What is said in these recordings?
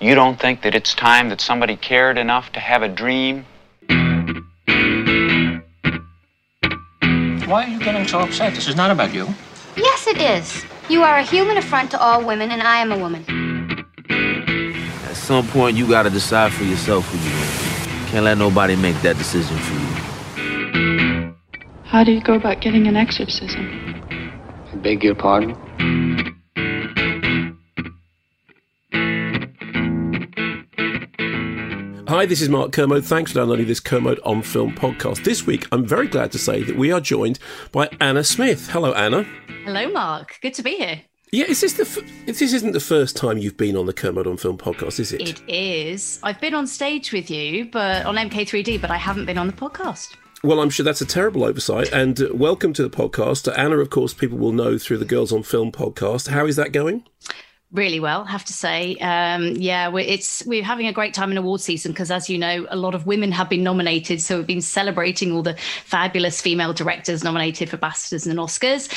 You don't think that it's time that somebody cared enough to have a dream? Why are you getting so upset? This is not about you. Yes, it is. You are a human affront to all women, and I am a woman. At some point, you gotta decide for yourself who you are. Can't let nobody make that decision for you. How do you go about getting an exorcism? I beg your pardon? Hi, this is Mark Kermode. Thanks for downloading this Kermode on Film podcast. This week, I'm very glad to say that we are joined by Anna Smith. Hello, Anna. Hello, Mark. Good to be here. Yeah, is this the f- this isn't the first time you've been on the Kermode on Film podcast, is it? It is. I've been on stage with you, but on MK3D, but I haven't been on the podcast. Well, I'm sure that's a terrible oversight. And uh, welcome to the podcast, Anna. Of course, people will know through the Girls on Film podcast. How is that going? Really well, have to say. Um, yeah, we're, it's we're having a great time in award season because, as you know, a lot of women have been nominated. So we've been celebrating all the fabulous female directors nominated for BAFTAs and Oscars.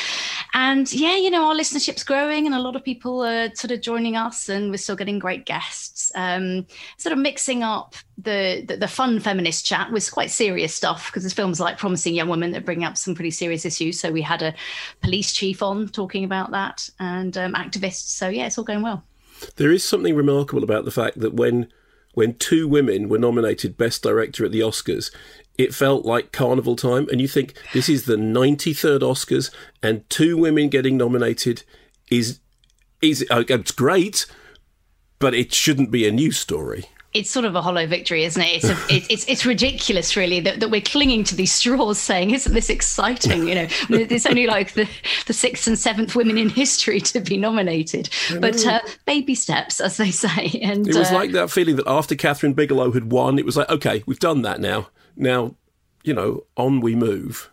And yeah, you know, our listenership's growing, and a lot of people are sort of joining us, and we're still getting great guests. Um, sort of mixing up the, the the fun feminist chat was quite serious stuff because there's films like Promising Young Women that bring up some pretty serious issues. So we had a police chief on talking about that and um, activists. So yeah, it's all going well. There is something remarkable about the fact that when when two women were nominated Best Director at the Oscars, it felt like carnival time. And you think this is the 93rd Oscars, and two women getting nominated is is uh, it's great, but it shouldn't be a news story. It's sort of a hollow victory, isn't it? It's a, it, it's it's ridiculous, really, that, that we're clinging to these straws, saying, "Isn't this exciting?" You know, it's only like the, the sixth and seventh women in history to be nominated, but uh, baby steps, as they say. And It was uh, like that feeling that after Kathryn Bigelow had won, it was like, okay, we've done that now. Now, you know, on we move.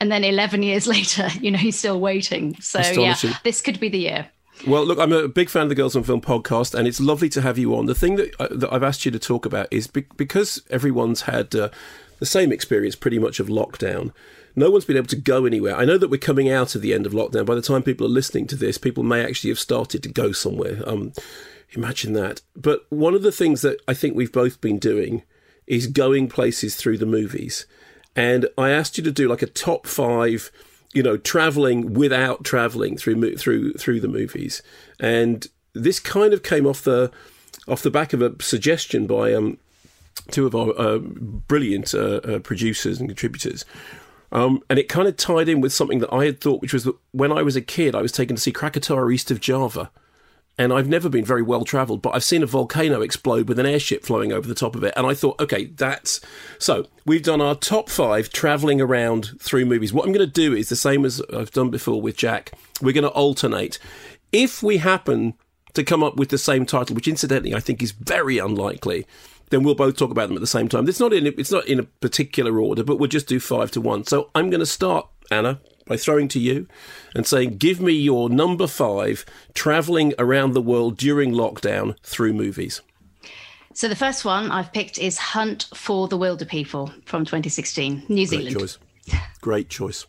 and then eleven years later, you know, he's still waiting. So yeah, this could be the year. Well, look, I'm a big fan of the Girls on Film podcast, and it's lovely to have you on. The thing that, uh, that I've asked you to talk about is be- because everyone's had uh, the same experience pretty much of lockdown. No one's been able to go anywhere. I know that we're coming out of the end of lockdown. By the time people are listening to this, people may actually have started to go somewhere. Um, imagine that. But one of the things that I think we've both been doing is going places through the movies. And I asked you to do like a top five, you know, traveling without traveling through through through the movies. And this kind of came off the off the back of a suggestion by um, two of our uh, brilliant uh, uh, producers and contributors. Um, and it kind of tied in with something that I had thought, which was that when I was a kid, I was taken to see Krakatoa east of Java. And I've never been very well travelled, but I've seen a volcano explode with an airship flowing over the top of it. And I thought, okay, that's. So we've done our top five travelling around through movies. What I'm going to do is the same as I've done before with Jack. We're going to alternate. If we happen to come up with the same title, which incidentally I think is very unlikely, then we'll both talk about them at the same time. It's not in it's not in a particular order, but we'll just do five to one. So I'm going to start, Anna, by throwing to you and saying, "Give me your number five traveling around the world during lockdown through movies." So the first one I've picked is Hunt for the Wilderpeople from 2016, New Zealand. Great choice. Great choice.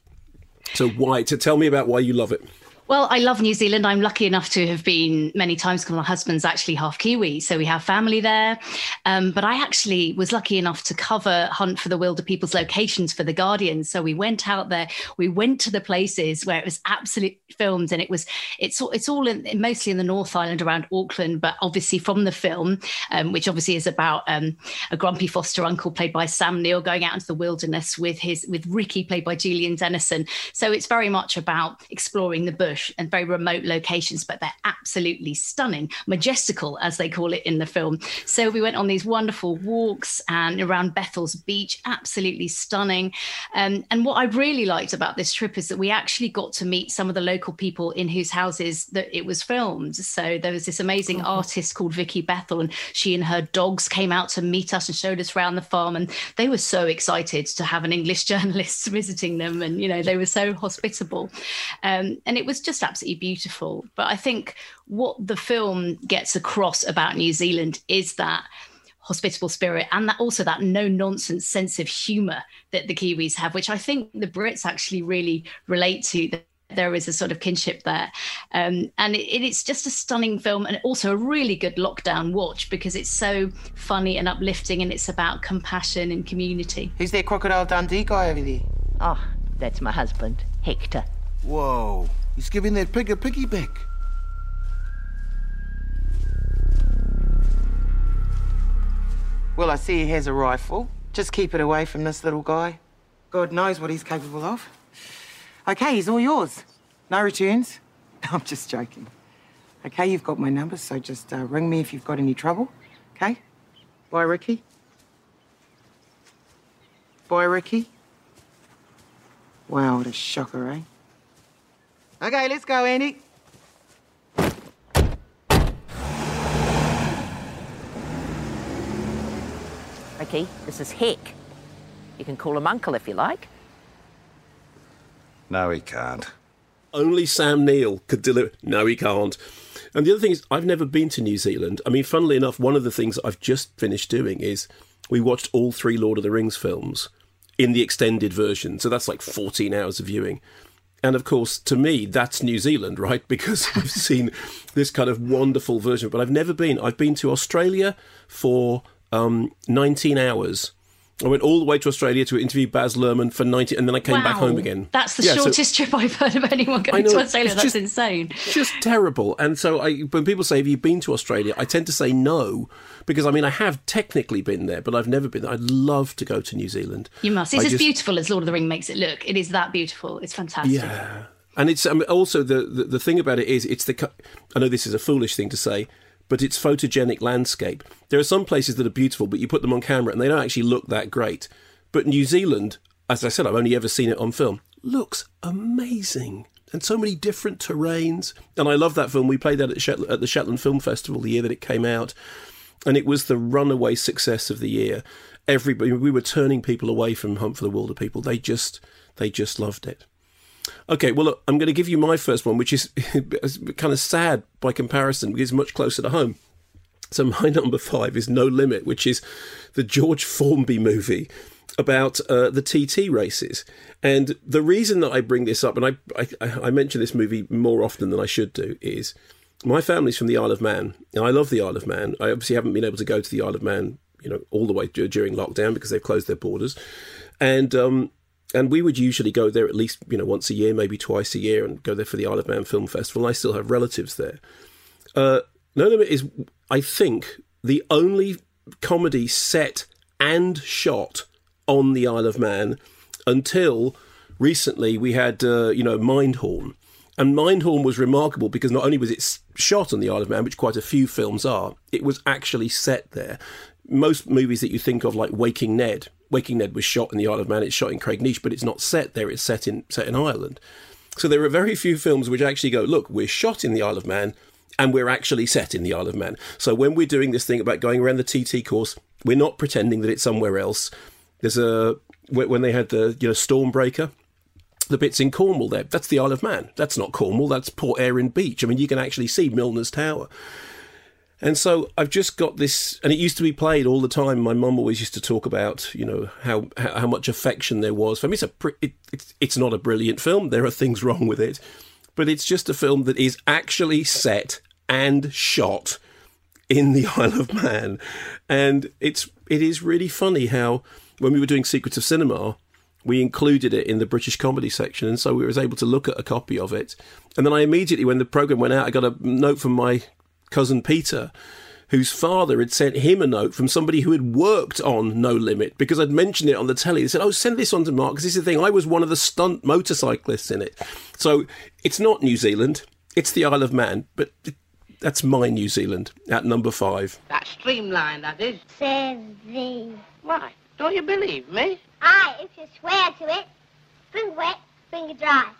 So why? To tell me about why you love it. Well, I love New Zealand. I'm lucky enough to have been many times because my husband's actually half Kiwi. So we have family there. Um, but I actually was lucky enough to cover Hunt for the Wilderpeople's locations for The Guardian. So we went out there, we went to the places where it was absolute filmed and it was, it's, it's all in, mostly in the North Island around Auckland, but obviously from the film, um, which obviously is about um, a grumpy foster uncle played by Sam Neill going out into the wilderness with his, with Ricky played by Julian Dennison. So it's very much about exploring the bush bush and very remote locations, but they're absolutely stunning, majestical, as they call it in the film. So we went on these wonderful walks and around Bethells beach, absolutely stunning. Um, and what I really liked about this trip is that we actually got to meet some of the local people in whose houses that it was filmed. So there was this amazing oh. artist called Vicky Bethell, and she and her dogs came out to meet us and showed us around the farm. And they were so excited to have an English journalist visiting them. And, you know, they were so hospitable. Um, and it was just absolutely beautiful. But I think what the film gets across about New Zealand is that hospitable spirit and that also that no nonsense sense of humor that the Kiwis have, which I think the Brits actually really relate to. There is a sort of kinship there. Um, and it, it's just a stunning film and also a really good lockdown watch because it's so funny and uplifting and it's about compassion and community. Who's that Crocodile Dundee guy over there? Oh, that's my husband, Hector. Whoa, he's giving that pig a piggyback. Well, I see he has a rifle. Just keep it away from this little guy. God knows what he's capable of. Okay, he's all yours. No returns. I'm just joking. Okay, you've got my number, so just uh, ring me if you've got any trouble. Okay? Bye, Ricky. Bye, Ricky. Wow, what a shocker, eh? Okay, let's go, Andy. Ricky, this is Hec. You can call him Uncle if you like. No, he can't. Only Sam Neill could deliver. No, he can't. And the other thing is, I've never been to New Zealand. I mean, funnily enough, one of the things I've just finished doing is we watched all three Lord of the Rings films in the extended version. So that's like 14 hours of viewing. And of course, to me, that's New Zealand, right? Because I've seen this kind of wonderful version, but I've never been. I've been to Australia for um, 19 hours. I went all the way to Australia to interview Baz Luhrmann for 90, and then I came wow. back home again. That's the yeah, shortest so, trip I've heard of anyone going know, to Australia. That's just, insane. Just terrible. And so I, when people say, Have you been to Australia? I tend to say no, because I mean, I have technically been there, but I've never been there. I'd love to go to New Zealand. You must. It's I as just, beautiful as Lord of the Ring makes it look. It is that beautiful. It's fantastic. Yeah. And it's I mean, also the, the, the thing about it is, it's the. I know this is a foolish thing to say, but it's photogenic landscape. There are some places that are beautiful, but you put them on camera and they don't actually look that great. But New Zealand, as I said, I've only ever seen it on film, looks amazing. And so many different terrains. And I love that film. We played that at, at the Shetland Film Festival the year that it came out. And it was the runaway success of the year. Everybody, we were turning people away from Hunt for the Wilderpeople. They just, they just loved it. Okay, well, look, I'm going to give you my first one, which is kind of sad by comparison because it's much closer to home. So my number five is No Limit, which is the George Formby movie about uh, the TT races. And the reason that I bring this up, and I, I, I mention this movie more often than I should do, is my family's from the Isle of Man, and I love the Isle of Man. I obviously haven't been able to go to the Isle of Man, you know, all the way during lockdown because they've closed their borders. And um, and we would usually go there at least you know once a year, maybe twice a year, and go there for the Isle of Man Film Festival. I still have relatives there. Uh, no Limit is, I think, the only comedy set and shot on the Isle of Man until recently. We had uh, you know Mindhorn. And Mindhorn was remarkable because not only was it shot on the Isle of Man, which quite a few films are, it was actually set there. Most movies that you think of, like Waking Ned, Waking Ned was shot in the Isle of Man. It's shot in Cregneash, but it's not set there. It's set in set in Ireland. So there are very few films which actually go, look, we're shot in the Isle of Man and we're actually set in the Isle of Man. So when we're doing this thing about going around the TT course, we're not pretending that it's somewhere else. There's a when they had the you know Stormbreaker, the bits in Cornwall there. That's the Isle of Man. That's not Cornwall. That's Port Erin Beach. I mean, you can actually see Milner's Tower. And so I've just got this, and it used to be played all the time. My mum always used to talk about, you know, how how much affection there was. For me, it's a it, it's it's not a brilliant film. There are things wrong with it, but it's just a film that is actually set and shot in the Isle of Man, and it's it is really funny how when we were doing Secrets of Cinema, we included it in the British comedy section, and so we was able to look at a copy of it. And then I immediately, when the program went out, I got a note from my cousin Peter, whose father had sent him a note from somebody who had worked on No Limit because I'd mentioned it on the telly. They said, "Oh, send this on to Mark because this is the thing. I was one of the stunt motorcyclists in it." So it's not New Zealand; it's the Isle of Man, but that's my New Zealand at number five. That streamline, that is. Seven. Why? Don't you believe me? Aye, if you swear to it. Finger wet, finger dry.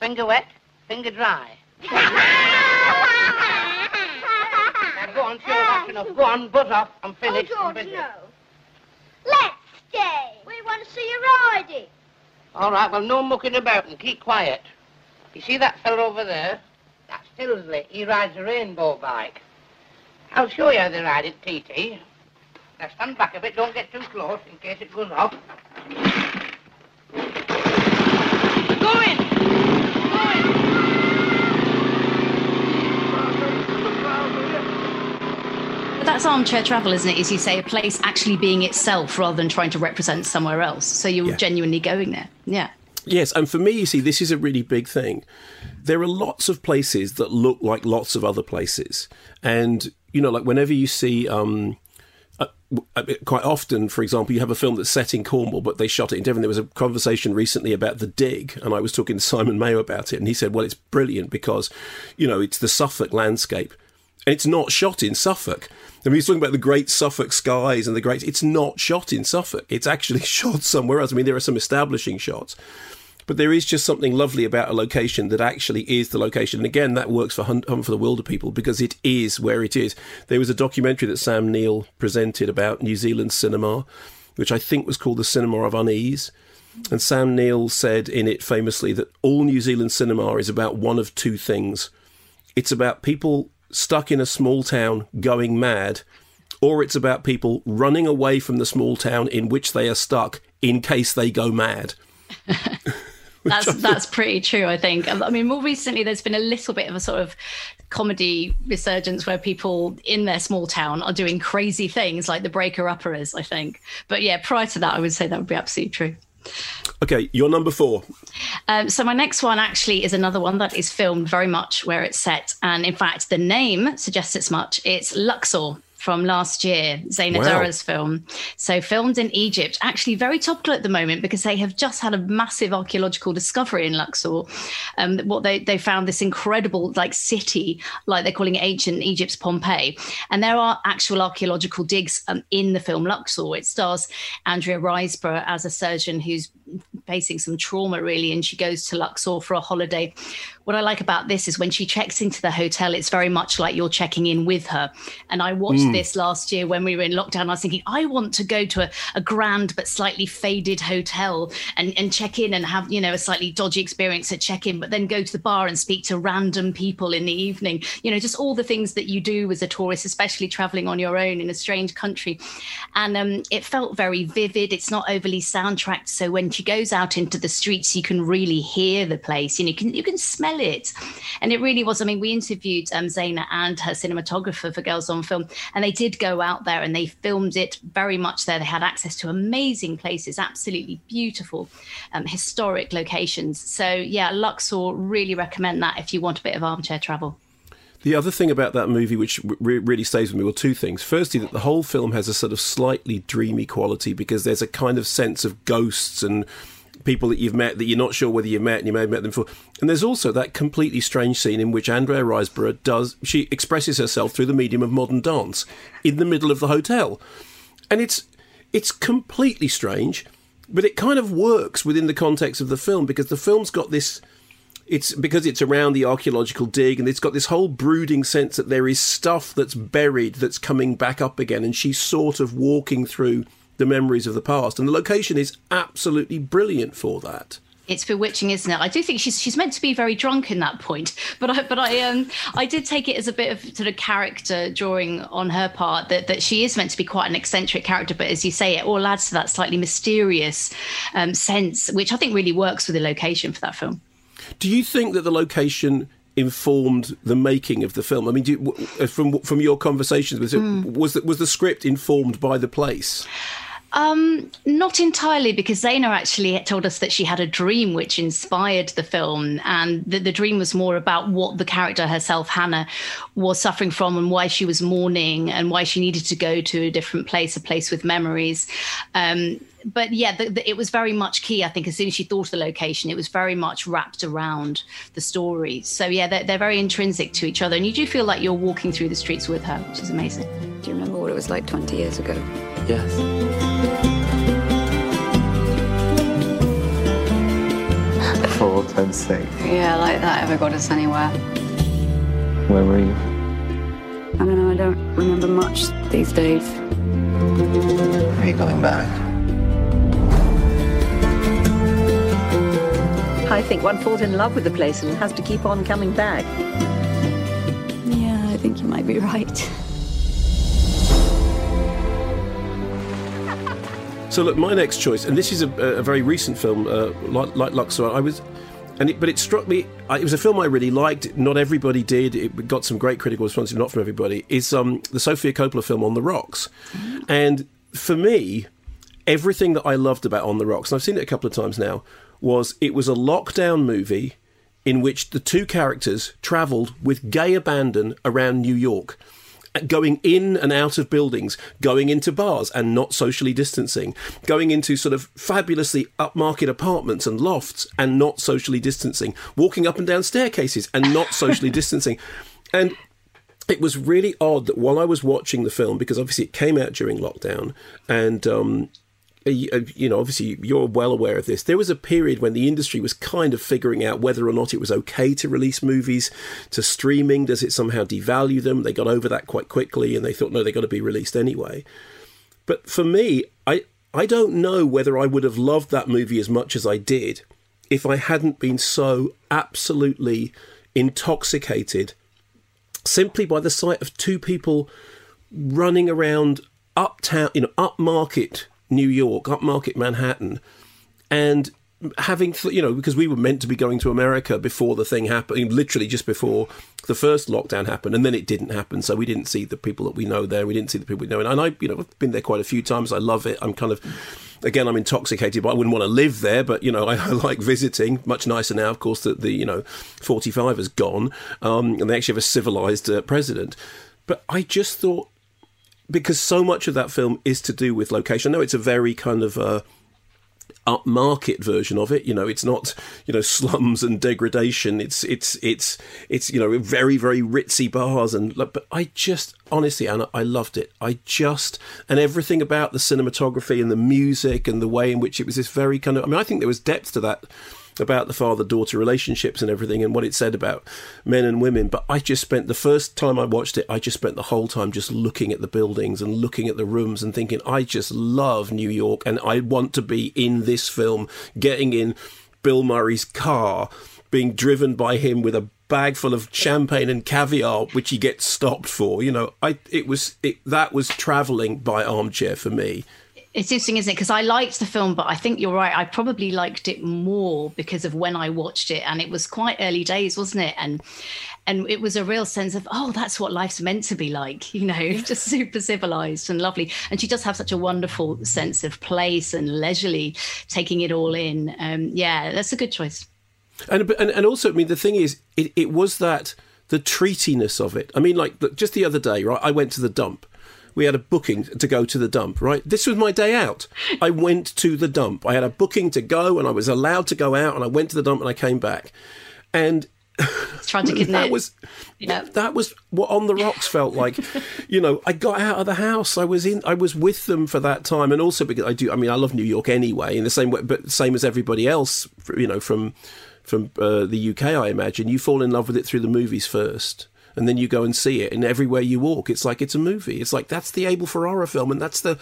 Finger wet, finger dry. Now go on, sure, that's enough. Go on, butt off. I'm oh, finished. Oh, I'm George, busy. no. Let's stay. We want to see you riding. All right, well, no mucking about and keep quiet. You see that fellow over there? That's Tilsley. He rides a rainbow bike. I'll show you how they ride it, TT. Now stand back a bit, don't get too close in case it goes off. Go in! But that's armchair travel, isn't it? As you say, a place actually being itself rather than trying to represent somewhere else. So you're Yeah. genuinely going there. Yeah. Yes, and for me, you see, this is a really big thing. There are lots of places that look like lots of other places, and you know, like whenever you see, um, uh, quite often, for example, you have a film that's set in Cornwall, but they shot it in Devon. There was a conversation recently about The Dig, and I was talking to Simon Mayo about it, and he said, "Well, it's brilliant because, you know, it's the Suffolk landscape, and it's not shot in Suffolk." I mean, he's talking about the great Suffolk skies and the great. It's not shot in Suffolk. It's actually shot somewhere else. I mean, there are some establishing shots, but there is just something lovely about a location that actually is the location. And again, that works for Hunt, Hunt um, for the Wilderpeople because it is where it is. There was a documentary that Sam Neill presented about New Zealand cinema, which I think was called The Cinema of Unease. And Sam Neill said in it famously that all New Zealand cinema is about one of two things it's about people stuck in a small town going mad, or it's about people running away from the small town in which they are stuck in case they go mad. That's that's pretty true, I think. I mean, more recently, there's been a little bit of a sort of comedy resurgence where people in their small town are doing crazy things, like the Breaker Upperers, I think. But yeah, prior to that, I would say that would be absolutely true. Okay, you're number four. Um, so my next one actually is another one that is filmed very much where it's set, and in fact, the name suggests it's much. It's Luxor from last year, Zeina Wow. Durra's film. So filmed in Egypt, actually very topical at the moment because they have just had a massive archaeological discovery in Luxor. Um, what they they found this incredible like city, like they're calling it ancient Egypt's Pompeii, and there are actual archaeological digs um, in the film Luxor. It stars Andrea Riseborough as a surgeon who's facing some trauma really, and she goes to Luxor for a holiday. What I like about this is when she checks into the hotel, it's very much like you're checking in with her. And I watched Mm. this last year when we were in lockdown. I was thinking, I want to go to a, a grand but slightly faded hotel and, and check in and have, you know, a slightly dodgy experience at check in, but then go to the bar and speak to random people in the evening. You know, just all the things that you do as a tourist, especially traveling on your own in a strange country. And um, it felt very vivid. It's not overly soundtracked. So when she goes out into the streets, you can really hear the place. You know, you can, you can smell it. And it really was. I mean, we interviewed um, Zeina and her cinematographer for Girls on Film, and they did go out there and they filmed it very much there. They had access to amazing places, absolutely beautiful, um, historic locations. So, yeah, Luxor, really recommend that if you want a bit of armchair travel. The other thing about that movie, which re- really stays with me, well, two things. Firstly, that the whole film has a sort of slightly dreamy quality because there's a kind of sense of ghosts and people that you've met that you're not sure whether you've met and you may have met them before. And there's also that completely strange scene in which Andrea Riseborough does she expresses herself through the medium of modern dance in the middle of the hotel, and it's it's completely strange, but it kind of works within the context of the film because the film's got this it's because it's around the archaeological dig and it's got this whole brooding sense that there is stuff that's buried that's coming back up again and she's sort of walking through the memories of the past. And the location is absolutely brilliant for that. It's bewitching, isn't it? I do think she's she's meant to be very drunk in that point, but I but I um I did take it as a bit of sort of character drawing on her part that that she is meant to be quite an eccentric character, but as you say, it all adds to that slightly mysterious um, sense, which I think really works with the location for that film. do you think that the location informed the making of the film? I mean do you, from from your conversations was it, was the, was the script informed by the place Um, not entirely, because Zeina actually told us that she had a dream which inspired the film, and the, the dream was more about what the character herself, Hannah, was suffering from, and why she was mourning, and why she needed to go to a different place, a place with memories. Um, but yeah, the, the, it was very much key. I think as soon as she thought of the location, it was very much wrapped around the story. So yeah, they're, they're very intrinsic to each other, and you do feel like you're walking through the streets with her, which is amazing. Do you remember what it was like 20 years ago? Yes. For all time's sake. Yeah, like that ever got us anywhere. Where were you? I don't know, I don't remember much these days. Are you coming back? I think one falls in love with the place and has to keep on coming back. Yeah, I think you might be right. So look, my next choice, and this is a, a very recent film, uh, like, like Luxor. I was, and it, but it struck me. It was a film I really liked. Not everybody did. It got some great critical response, not from everybody. Is um, the Sofia Coppola film On the Rocks, and for me, everything that I loved about On the Rocks, and I've seen it a couple of times now, was it was a lockdown movie in which the two characters travelled with gay abandon around New York going in and out of buildings, going into bars and not socially distancing, going into sort of fabulously upmarket apartments and lofts and not socially distancing, walking up and down staircases and not socially distancing. And it was really odd that while I was watching the film, because obviously it came out during lockdown, and um, Uh, uh, you know, obviously you're well aware of this. There was a period when the industry was kind of figuring out whether or not it was okay to release movies to streaming. Does it somehow devalue them? They got over that quite quickly and they thought, no, they've got to be released anyway. But for me, I, I don't know whether I would have loved that movie as much as I did if I hadn't been so absolutely intoxicated simply by the sight of two people running around uptown, you know, upmarket New York, upmarket Manhattan, and having you know because we were meant to be going to America before the thing happened, literally just before the first lockdown happened, and then it didn't happen. So we didn't see the people that we know there. We didn't see the people we know, and I you know I've been there quite a few times. I love it. I'm kind of again I'm intoxicated, but I wouldn't want to live there. But you know I, I like visiting. Much nicer now, of course, that the you know 45 has gone, um, and they actually have a civilized uh, president. But I just thought because so much of that film is to do with location. I know it's a very kind of uh, upmarket version of it. You know, it's not you know slums and degradation. It's it's it's it's you know very very ritzy bars and but I just honestly Anna I loved it. I just and everything about the cinematography and the music and the way in which it was this very kind of. I mean, I think there was depth to that about the father daughter relationships and everything and what it said about men and women. But I just spent the first time I watched it, I just spent the whole time just looking at the buildings and looking at the rooms and thinking, I just love New York and I want to be in this film, getting in Bill Murray's car, being driven by him with a bag full of champagne and caviar, which he gets stopped for. You know, I it was it that was traveling by armchair for me. It's interesting, isn't it? Because I liked the film, but I think you're right. I probably liked it more because of when I watched it, and it was quite early days, wasn't it? And and it was a real sense of, oh, that's what life's meant to be like, you know, just super civilized and lovely. And she does have such a wonderful sense of place and leisurely taking it all in. Um, yeah, that's a good choice. And and and also, I mean, the thing is, it, it was that the treatiness of it. I mean, like the, just the other day, right? I went to the dump we had a booking to go to the dump, right? This was my day out. I went to the dump. I had a booking to go and I was allowed to go out and I went to the dump and I came back. And it's tragic, isn't that it? Was, yeah. That was what On the Rocks felt like. you know, I got out of the house. I was in. I was with them for that time, and also because I do. I mean, I love New York anyway, in the same way, but same as everybody else. You know, from from uh, the UK, I imagine you fall in love with it through the movies first and then you go and see it, and everywhere you walk, it's like it's a movie. It's like that's the Abel Ferrara film, and that's the,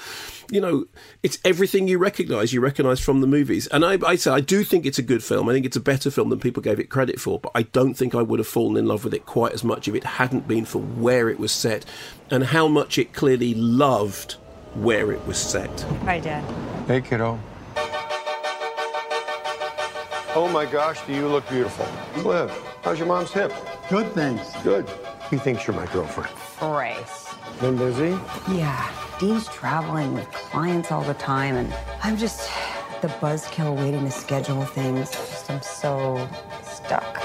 you know, it's everything you recognise. You recognise from the movies, and I, I say I do think it's a good film. I think it's a better film than people gave it credit for, but I don't think I would have fallen in love with it quite as much if it hadn't been for where it was set and how much it clearly loved where it was set. Hi, Dad. Hey, kiddo. Oh my gosh, do you look beautiful. Cliff, how's your mom's hip? Good, thanks. Good. He thinks you're my girlfriend. Grace. Been busy? Yeah. Dean's traveling with clients all the time, and I'm just the buzzkill waiting to schedule things. Just, I'm so stuck.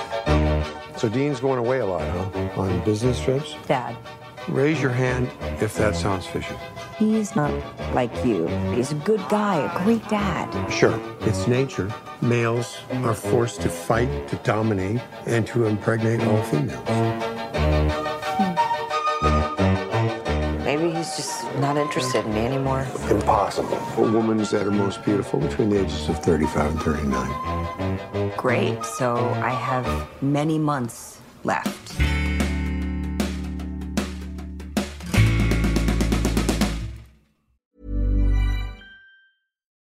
So Dean's going away a lot, huh? On business trips? Dad, Raise your hand if that sounds fishy. he's not like you. He's a good guy, a great dad. Sure, it's nature. Males are forced to fight, to dominate, and to impregnate all females. Hmm. Maybe he's just not interested in me anymore. Impossible. A woman's at her most beautiful between the ages of 35 and 39. Great. So I have many months left.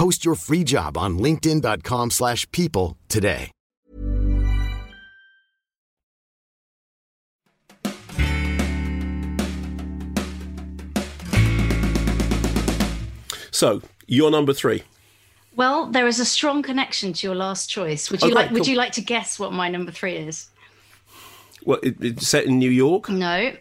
Post your free job on linkedin.com/people slash people today. So, your number three. Well, there is a strong connection to your last choice. Would you Okay, like? Would you like to guess what my number three is? Well, it, it's set in New York? No,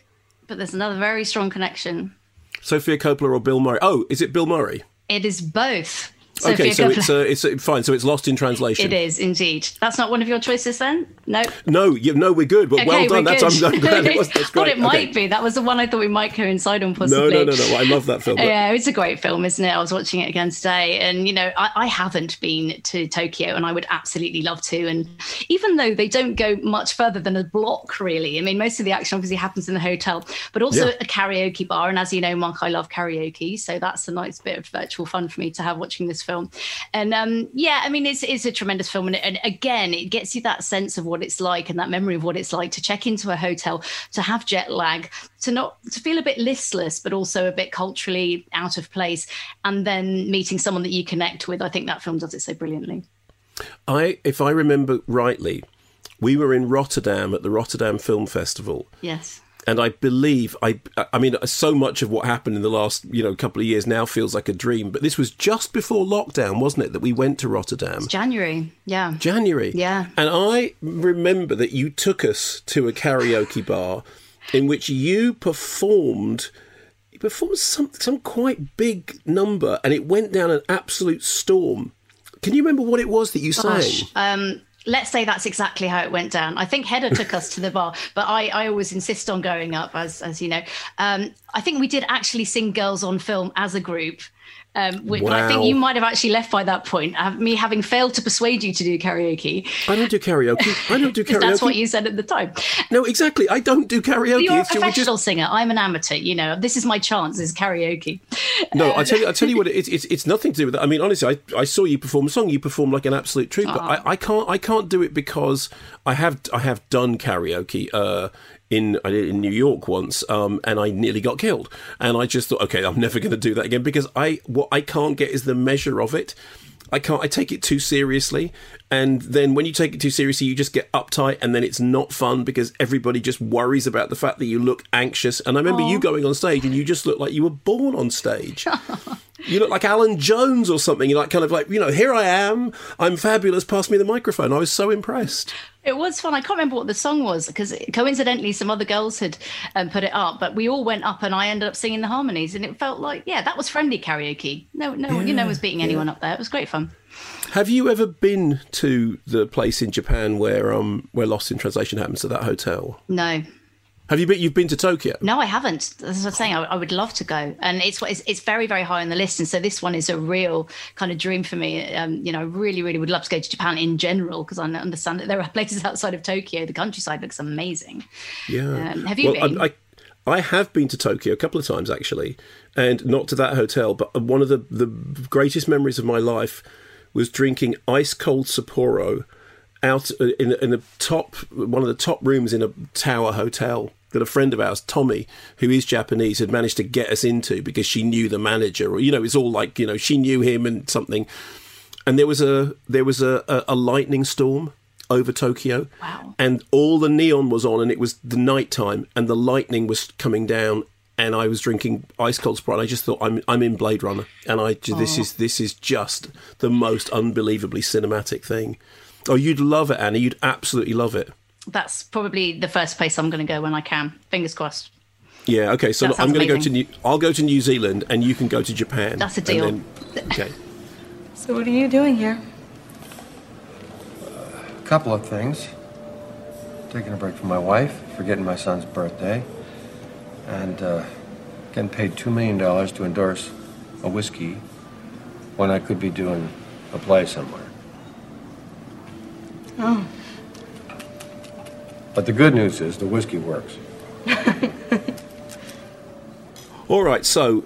but there's another very strong connection. Sofia Coppola or Bill Murray? Oh, is it Bill Murray? It is both. Okay, so Coppola. it's, uh, it's uh, fine. So it's lost in translation. It is indeed. That's not one of your choices, then. No. No, you, no, we're good. But well done. That's. I'm, I'm glad it was. That's thought great. it might Okay. be. That was the one I thought we might coincide on, possibly. No, no, no, no. I love that film. but- Yeah, it's a great film, isn't it? I was watching it again today, and you know, I, I haven't been to Tokyo, and I would absolutely love to. And even though they don't go much further than a block, really, I mean, most of the action obviously happens in the hotel, but also Yeah. a karaoke bar. And as you know, Mark, I love karaoke, so that's a nice bit of virtual fun for me to have watching this film. And um, yeah, I mean, it's it's a tremendous film, and, and again, it gets you that sense of what it's like and that memory of what it's like to check into a hotel, to have jet lag, to not to feel a bit listless, but also a bit culturally out of place, and then meeting someone that you connect with. I think that film does it so brilliantly. I, if I remember rightly, we were in Rotterdam at the Rotterdam Film Festival. Yes. And I believe I I mean so much of what happened in the last, you know, couple of years now feels like a dream, but this was just before lockdown, wasn't it, that we went to Rotterdam? January, yeah. January. Yeah. And I remember that you took us to a karaoke bar in which you performed you performed some some quite big number and it went down an absolute storm. Can you remember what it was that you sang? Um, let's say that's exactly how it went down. I think Hedda took us to the bar, but I, I always insist on going up, as as you know. Um, I think we did actually sing "Girls on Film" as a group. Um, which, but I think you might have actually left by that point. Uh, me having failed to persuade you to do karaoke. I don't do karaoke. I don't do karaoke. That's what you said at the time. No, exactly. I don't do karaoke. You're a It's ju- we professional singer. I'm an amateur. You know, this is my chance. Is karaoke. No, I tell you, I tell you what, it's, it's it's nothing to do with that. I mean, honestly, I, I saw you perform a song. You perform like an absolute trooper. Aw. I, I can't I can't do it because I have I have done karaoke uh, in I did in New York once, um, and I nearly got killed. And I just thought, okay, I'm never going to do that again because I what I can't get is the measure of it. I can't. I take it too seriously, and then when you take it too seriously, you just get uptight, and then it's not fun because everybody just worries about the fact that you look anxious. And I remember Aw. you going on stage, and you just looked like you were born on stage. you look like Alan Jones or something. You're like kind of like you know, here I am. I'm fabulous. Pass me the microphone. I was so impressed. It was fun. I can't remember what the song was because coincidentally some other girls had um, put it up, but we all went up and I ended up singing the harmonies, and it felt like yeah, that was friendly karaoke. No, no, you know, was beating anyone up there. It was great fun. Have you ever been to the place in Japan where um where Lost in Translation happens to that hotel? No, Have you been? You've been to Tokyo. no, I haven't. As I was saying, I, I would love to go, and it's, it's it's very very high on the list, and so this one is a real kind of dream for me. Um, you know, I really really would love to go to Japan in general because I understand that there are places outside of Tokyo. The countryside looks amazing. Yeah. Um, have you well, been? I, I, I have been to Tokyo a couple of times actually, and not to that hotel, but one of the, the greatest memories of my life was drinking ice cold Sapporo out uh, in, in the top one of the top rooms in a tower hotel that a friend of ours, Tommy, who is Japanese, had managed to get us into because she knew the manager, or you know, it's all like you know she knew him and something. And there was a there was a, a, a lightning storm over Tokyo, wow. and all the neon was on, and it was the night time, and the lightning was coming down, and I was drinking ice cold Sprite. And I just thought I'm I'm in Blade Runner, and I ju- this Oh. is this is just the most unbelievably cinematic thing. Oh, you'd love it, Annie. You'd absolutely love it. That's probably the first place I'm going to go when I can. Fingers crossed. Yeah. Okay. So That I'm going to go to. New. I'll go to New Zealand, and you can go to Japan. That's a deal. then- okay. So, what are you doing here? A couple of things. Taking a break from my wife, forgetting my son's birthday, and uh, getting paid $2 million to endorse a whiskey when I could be doing a play somewhere. Oh, But the good news is the whiskey works. All right, so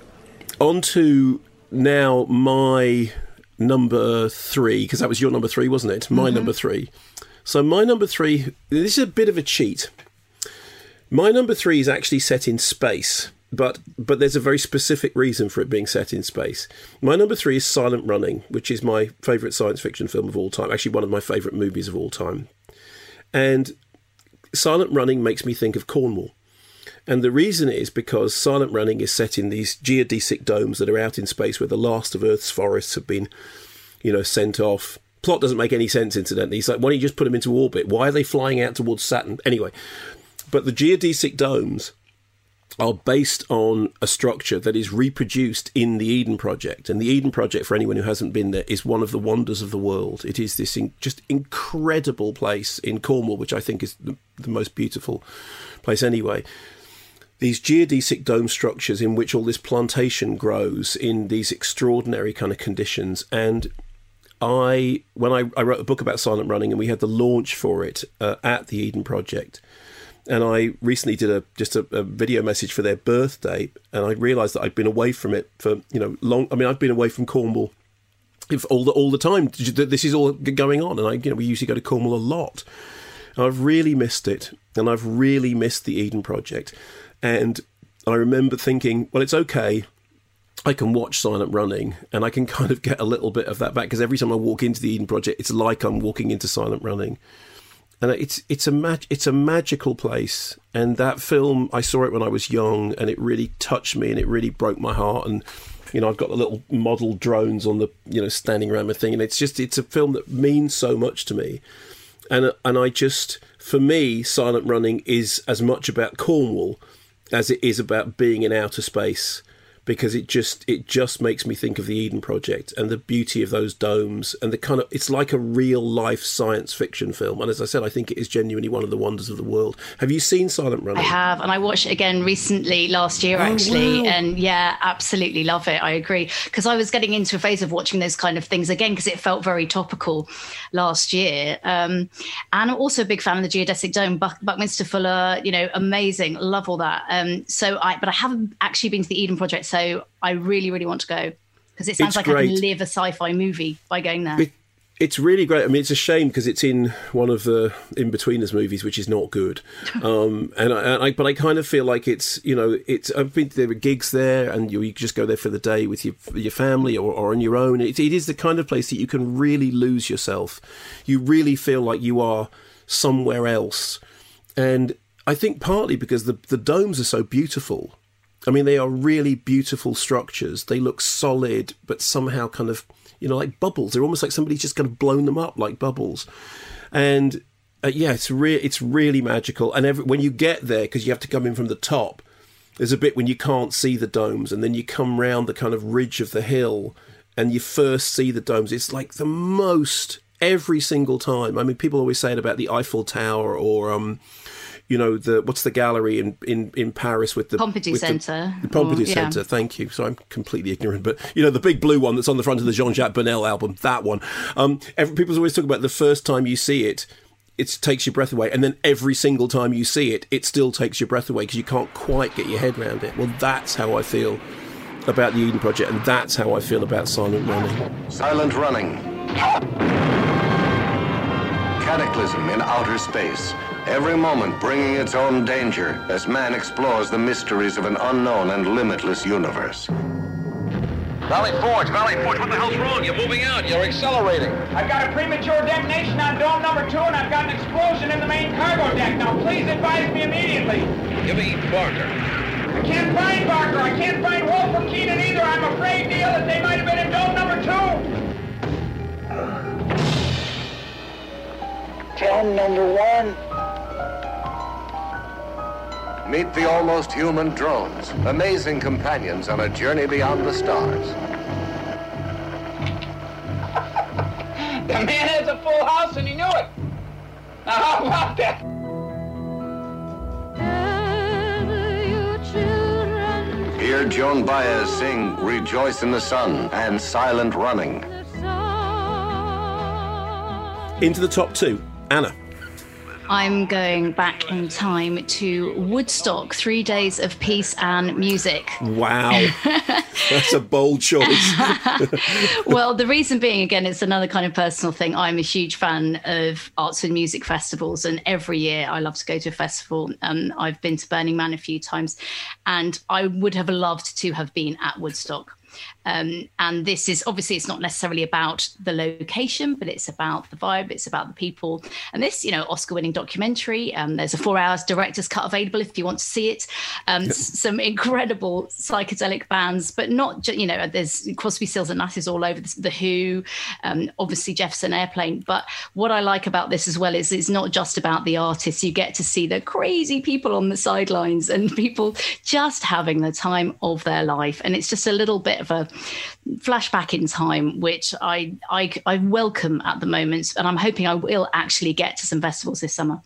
on to now my number three, because that was your number three, wasn't it? My Mhm. number three. So my number three, this is a bit of a cheat. My number three is actually set in space, but but there's a very specific reason for it being set in space. My number three is Silent Running, which is my favourite science fiction film of all time. Actually, one of my favourite movies of all time. And Silent Running makes me think of Cornwall. And the reason is because Silent Running is set in these geodesic domes that are out in space where the last of Earth's forests have been, you know, sent off. Plot doesn't make any sense, incidentally. It's like, why don't you just put them into orbit? Why are they flying out towards Saturn? Anyway, but the geodesic domes are based on a structure that is reproduced in the Eden Project. And the Eden Project, for anyone who hasn't been there, is one of the wonders of the world. It is this in, just incredible place in Cornwall, which I think is the, the most beautiful place anyway. These geodesic dome structures in which all this plantation grows in these extraordinary kind of conditions. And I, when I, I wrote a book about silent running, and we had the launch for it uh, at the Eden Project, and I recently did a just a, a video message for their birthday, and I realised that I'd been away from it for you know long. I mean, I've been away from Cornwall if all the all the time. This is all going on, and I you know we usually go to Cornwall a lot. And I've really missed it, and I've really missed the Eden Project, and I remember thinking, well, it's okay. I can watch Silent Running and I can kind of get a little bit of that back because every time I walk into the Eden Project, it's like I'm walking into Silent Running. And it's it's a mag- it's a magical place. And that film, I saw it when I was young, and it really touched me, and it really broke my heart. And you know, I've got the little model drones on the you know standing around my thing, and it's just it's a film that means so much to me. And and I just for me, Silent Running is as much about Cornwall as it is about being in outer space because it just it just makes me think of the Eden Project and the beauty of those domes and the kind of it's like a real life science fiction film and as I said I think it is genuinely one of the wonders of the world. Have you seen Silent Runner? I have, and I watched it again recently last year, Oh, actually, wow. and yeah, absolutely love it. I agree because I was getting into a phase of watching those kind of things again because it felt very topical last year. Um, and I'm also a big fan of the Geodesic Dome, Buck, Buckminster Fuller, you know, amazing, love all that. Um, so I, but I haven't actually been to the Eden Project, so I really, really want to go because it sounds It's like I can live a sci-fi movie by going there. It, It's really great. I mean, it's a shame because it's in one of the Inbetweeners movies, which is not good. Um, and, I, and I, but I kind of feel like it's you know, it's I've been there are gigs there, and you, you just go there for the day with your your family or, or on your own. It, it is the kind of place that you can really lose yourself. You really feel like you are somewhere else, and I think partly because the the domes are so beautiful. I mean, they are really beautiful structures. They look solid, but somehow kind of you know, like bubbles. They're almost like somebody's just kind of blown them up like bubbles. And uh, yeah, it's re- it's really magical. And every- when you get there, because you have to come in from the top, there's a bit when you can't see the domes, and then you come round the kind of ridge of the hill, and you first see the domes. It's like the most every single time. I mean, people always say it about the Eiffel Tower or um, you know the what's the gallery in in, in Paris with the Pompidou with the- Centre, The, Pompidou or- yeah. Centre. Thank you. So I'm completely ignorant, but you know the big blue one that's on the front of the Jean-Jacques Burnel album. That one. Um, every, people always talk about the first time you see it. It takes your breath away, and then every single time you see it, it still takes your breath away because you can't quite get your head around it. Well, that's how I feel about the Eden Project, and that's how I feel about Silent Running. Silent running. Cataclysm in outer space. Every moment bringing its own danger as man explores the mysteries of an unknown and limitless universe. Valley Forge, Valley Forge, what the hell's wrong? You're moving out, you're accelerating. I've got a premature detonation on dome number two, and I've got an explosion in the main cargo deck. Now, please advise me immediately. Give me Barker. I can't find Barker. I can't find Wolf or Keenan either. I'm afraid, Neil, that they might have been in dome number two. Dome number one. Meet the almost human drones, amazing companions on a journey beyond the stars. The man has a full house, and he knew it. Now, how about that? Hear Joan Baez sing Rejoice in the Sun and Silent Running. Into the top two, Anna. I'm going back in time to Woodstock, three days of peace and music. Wow, that's a bold choice. well, the reason being, again, it's another kind of personal thing. I'm a huge fan of arts and music festivals, and every year I love to go to a festival. Um, I've been to Burning Man a few times, and I would have loved to have been at Woodstock. Um, and this is obviously it's not necessarily about the location, but it's about the vibe, it's about the people. And this, you know, Oscar-winning documentary. Um, there's a four-hour director's cut available if you want to see it. Um, s- some incredible psychedelic bands, but not ju- you know, there's Crosby, Stills and Nash is all over the, the Who, um, obviously Jefferson Airplane. But what I like about this as well is it's not just about the artists. You get to see the crazy people on the sidelines and people just having the time of their life, and it's just a little bit of a flashback in time, which I, I I welcome at the moment, and I'm hoping I will actually get to some festivals this summer.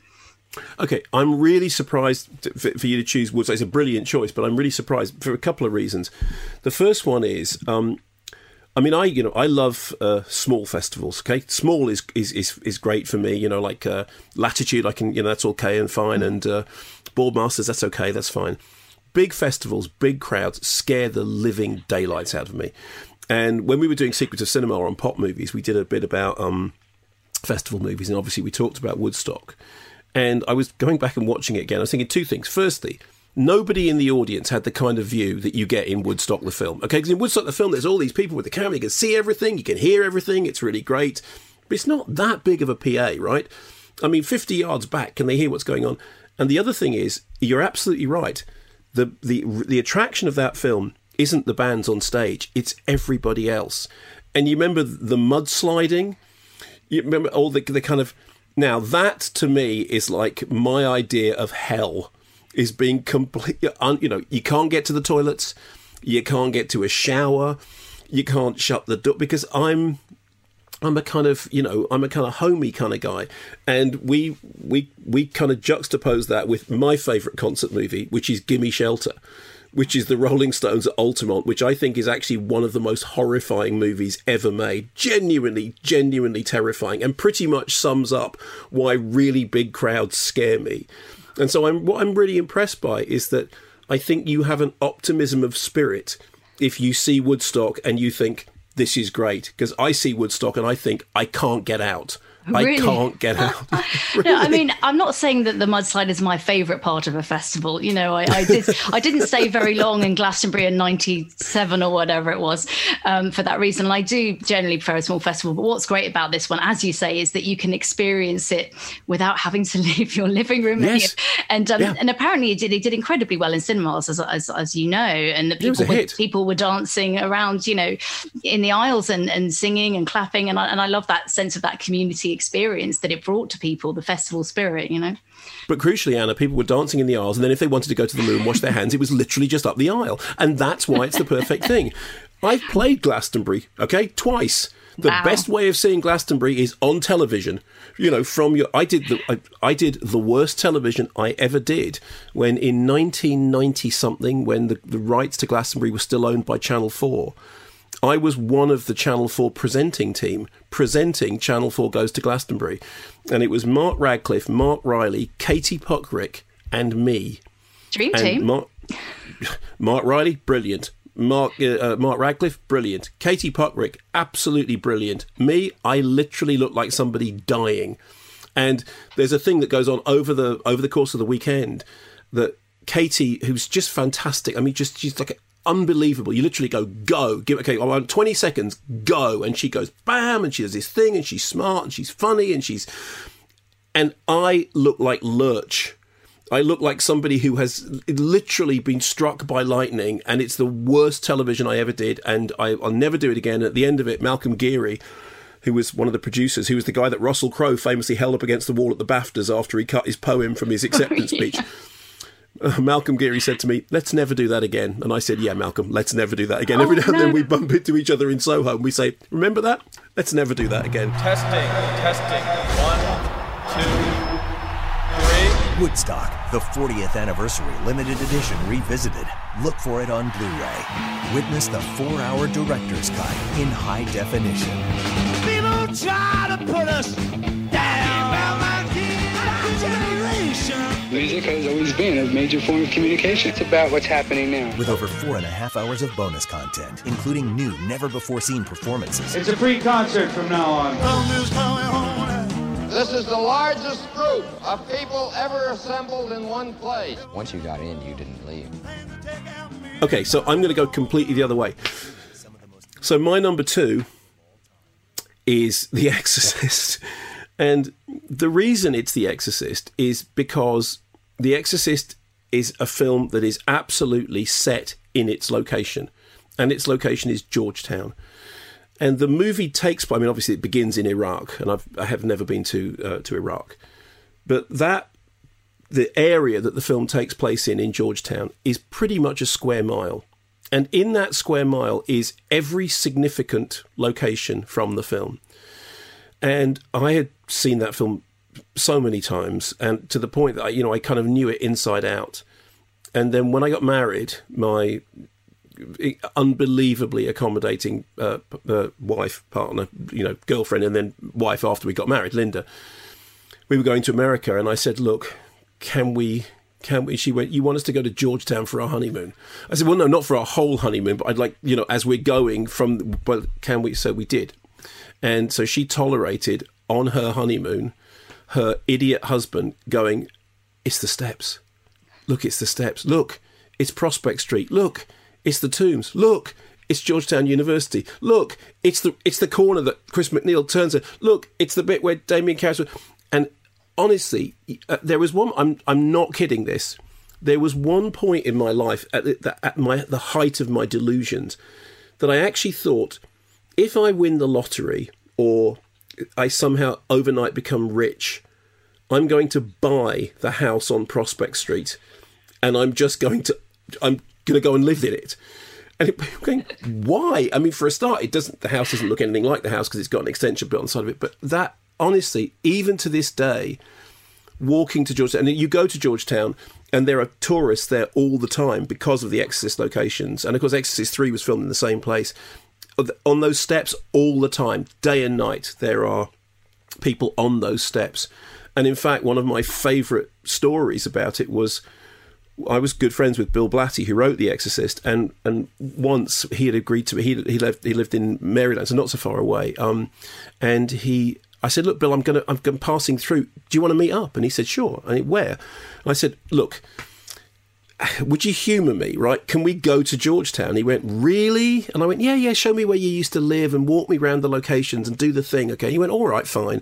Okay, I'm really surprised for, for you to choose Woodstock. It's a brilliant choice, but I'm really surprised for a couple of reasons. The first one is, um, I mean, I you know I love uh, small festivals. Okay, small is is is, is great for me. You know, like uh, Latitude, I can you know that's okay and fine, and uh, Boardmasters, that's okay, that's fine. Big festivals, big crowds scare the living daylights out of me. And when we were doing Secrets of Cinema on pop movies, we did a bit about um, festival movies, and obviously we talked about Woodstock. And I was going back and watching it again. I was thinking two things. Firstly, nobody in the audience had the kind of view that you get in Woodstock the film. Okay, because in Woodstock the film, there's all these people with the camera. You can see everything, you can hear everything. It's really great. But it's not that big of a PA, right? I mean, 50 yards back, can they hear what's going on? And the other thing is, you're absolutely right. The, the, the attraction of that film isn't the bands on stage, it's everybody else. And you remember the mudsliding? You remember all the, the kind of. Now, that to me is like my idea of hell is being completely. Un, you know, you can't get to the toilets, you can't get to a shower, you can't shut the door because I'm. I'm a kind of, you know, I'm a kind of homey kind of guy, and we we we kind of juxtapose that with my favourite concert movie, which is Gimme Shelter, which is the Rolling Stones at Altamont, which I think is actually one of the most horrifying movies ever made. Genuinely, genuinely terrifying, and pretty much sums up why really big crowds scare me. And so, I'm what I'm really impressed by is that I think you have an optimism of spirit if you see Woodstock and you think this is great because I see Woodstock and I think I can't get out. Really? I can't get out. No, I mean, I'm not saying that the mudslide is my favourite part of a festival. You know, I, I did I didn't stay very long in Glastonbury in '97 or whatever it was um, for that reason. And I do generally prefer a small festival. But what's great about this one, as you say, is that you can experience it without having to leave your living room. Yes. And um, Yeah. and apparently it did it did incredibly well in cinemas, as as, as you know, and the It was a people were, people were dancing around, you know, in the aisles and, and singing and clapping. And I, and I love that sense of that community experience that it brought to people, the festival spirit, you know. But crucially, Anna, people were dancing in the aisles, and then if they wanted to go to the loo and wash their hands, it was literally just up the aisle. And that's why it's the perfect thing. I've played Glastonbury, okay, twice. The Wow. best way of seeing Glastonbury is on television. You know, from your, I did the, I, I did the worst television I ever did when in 1990 something, when the, the rights to Glastonbury were still owned by Channel Four. I was one of the Channel 4 presenting team presenting Channel 4 Goes to Glastonbury. And it was Mark Radcliffe, Mark Riley, Katie Puckrick, and me. Dream And team. Mark, Mark Riley, brilliant. Mark uh, uh, Mark Radcliffe, brilliant. Katie Puckrick, absolutely brilliant. Me, I literally look like somebody dying. And there's a thing that goes on over the over the course of the weekend that Katie, who's just fantastic. I mean, just she's like unbelievable. You literally go go, give okay, I want 20 seconds, go, and she goes bam, and she does this thing, and she's smart, and she's funny, and she's and I look like Lurch. I look like somebody who has literally been struck by lightning, and it's the worst television I ever did, and I, I'll never do it again. At the end of it, Malcolm Gerrie, who was one of the producers, who was the guy that Russell Crowe famously held up against the wall at the BAFTAs after he cut his poem from his acceptance oh, speech. Uh, Malcolm Gerrie said to me, "Let's never do that again." And I said, "Yeah, Malcolm, let's never do that again." Oh, Every now and then we bump into each other in Soho, and we say, "Remember that? Let's never do that again." Testing, testing. One, two, three. Woodstock, the 40th anniversary limited edition revisited. Look for it on Blu-ray. Witness the four-hour director's cut in high definition. People try to put us Music has always been a major form of communication. It's about what's happening now. With over four and a half hours of bonus content, including new, never-before-seen performances. It's a free concert from now on. This is the largest group of people ever assembled in one place. Once you got in, you didn't leave. Okay, so I'm going to go completely the other way. So my number two is The Exorcist. And the reason it's The Exorcist is because The Exorcist is a film that is absolutely set in its location. And its location is Georgetown. And the movie takes, I mean, obviously it begins in Iraq, and I've, I have never been to uh, to Iraq, but that the area that the film takes place in in Georgetown is pretty much a square mile, and in that square mile is every significant location from the film. And I had seen that film so many times, and to the point that I, you know I kind of knew it inside out. And then when I got married, my unbelievably accommodating uh, uh, wife, partner, you know, girlfriend, and then wife after we got married, Linda. We were going to America, and I said, "Look, can we?" Can we? She went. You want us to go to Georgetown for our honeymoon? I said, "Well, no, not for our whole honeymoon, but I'd like, you know, as we're going from. Well, can we?" So we did, and so she tolerated on her honeymoon her idiot husband going, "It's the steps. Look, it's the steps. Look, it's Prospect Street. Look, it's the tombs. Look, it's Georgetown University. Look, it's the it's the corner that Chris McNeil turns at. Look, it's the bit where Damien Karras. And honestly, uh, there was one. I'm I'm not kidding. This. There was one point in my life at the, at my the height of my delusions that I actually thought, if I win the lottery or I somehow overnight become rich, I'm going to buy the house on Prospect Street, and I'm just going to I'm going to go and live in it. And I'm going, why? I mean, for a start, it doesn't. The house doesn't look anything like the house because it's got an extension built on the side of it. But that, honestly, even to this day, walking to Georgetown, and you go to Georgetown, and there are tourists there all the time because of the Exorcist locations. And of course, Exorcist Three was filmed in the same place. On those steps, all the time, day and night, there are people on those steps. And in fact, one of my favourite stories about it was I was good friends with Bill Blatty, who wrote The Exorcist, and and once he had agreed to he he lived he lived in Maryland, so not so far away. Um, and he, I said, look, Bill, I'm gonna I'm passing through. Do you want to meet up? And he said, sure. And he, where? And I said, look, would you humour me, right? Can we go to Georgetown? He went, really? And I went, yeah, yeah, show me where you used to live and walk me around the locations and do the thing. Okay. He went, all right, fine.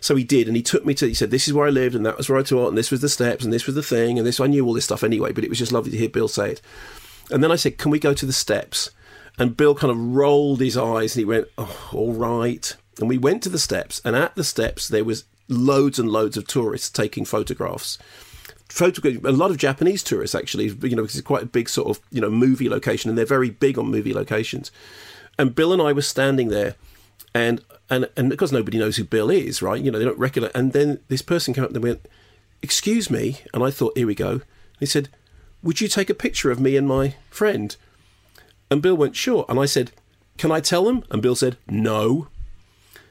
So he did. And he took me to, he said, this is where I lived and that was where I taught and this was the steps and this was the thing and this, I knew all this stuff anyway, but it was just lovely to hear Bill say it. And then I said, can we go to the steps? And Bill kind of rolled his eyes and he went, oh, all right. And we went to the steps and at the steps there was loads and loads of tourists taking photographs photograph a lot of Japanese tourists actually, you know, because it's quite a big sort of you know movie location, and they're very big on movie locations. And Bill and I were standing there, and and and because nobody knows who Bill is, right? You know, they don't recognize. And then this person came up and went, "Excuse me," and I thought, "Here we go." He said, "Would you take a picture of me and my friend?" And Bill went, "Sure." And I said, "Can I tell them?" And Bill said, "No."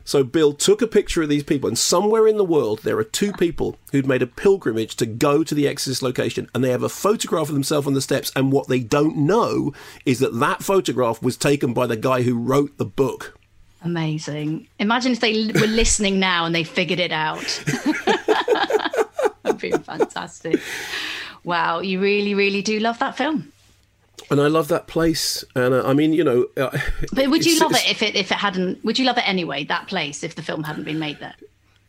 So Bill took a picture of these people, and somewhere in the world there are two people who'd made a pilgrimage to go to the Exorcist location, and they have a photograph of themselves on the steps. And what they don't know is that that photograph was taken by the guy who wrote the book. Amazing. Imagine if they were listening now and they figured it out. That'd be fantastic. Wow, you really, really do love that film and I love that place. And uh, I mean, you know, uh, but would you love it if it if it hadn't? Would you love it anyway? That place, if the film hadn't been made there.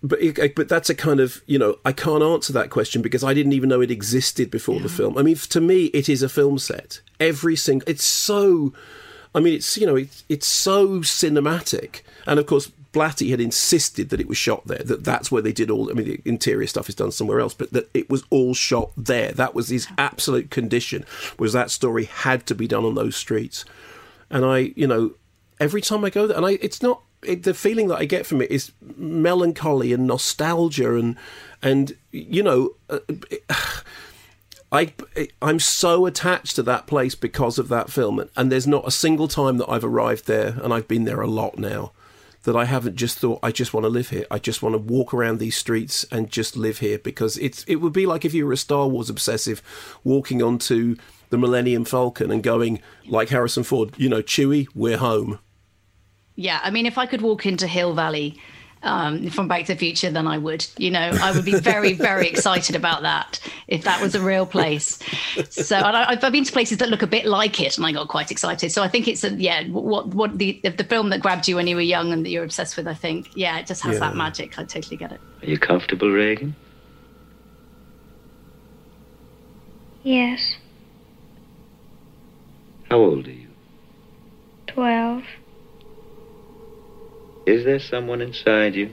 But but that's a kind of you know I can't answer that question because I didn't even know it existed before yeah. the film. I mean, to me, it is a film set. Every single, it's so. I mean, it's you know, it's it's so cinematic, and of course, Blatty had insisted that it was shot there, that that's where they did all. I mean, the interior stuff is done somewhere else, but that it was all shot there. That was his absolute condition. Was that story had to be done on those streets? And I, you know, every time I go there, and I, it's not it, the feeling that I get from it is melancholy and nostalgia, and and you know. Uh, I, I'm so attached to that place because of that film, and there's not a single time that I've arrived there, and I've been there a lot now, that I haven't just thought I just want to live here. I just want to walk around these streets and just live here because it's it would be like if you were a Star Wars obsessive walking onto the Millennium Falcon and going like Harrison Ford, you know, Chewie, we're home. Yeah, I mean, if I could walk into Hill Valley um, from Back to the Future than I would. You know, I would be very, very excited about that if that was a real place. So I, have been to places that look a bit like it, and I got quite excited. So I think it's a, yeah, what what the the film that grabbed you when you were young and that you're obsessed with. I think yeah, it just has yeah. that magic. I totally get it. Are you comfortable, Regan? Yes. How old are you? Twelve. Is there someone inside you?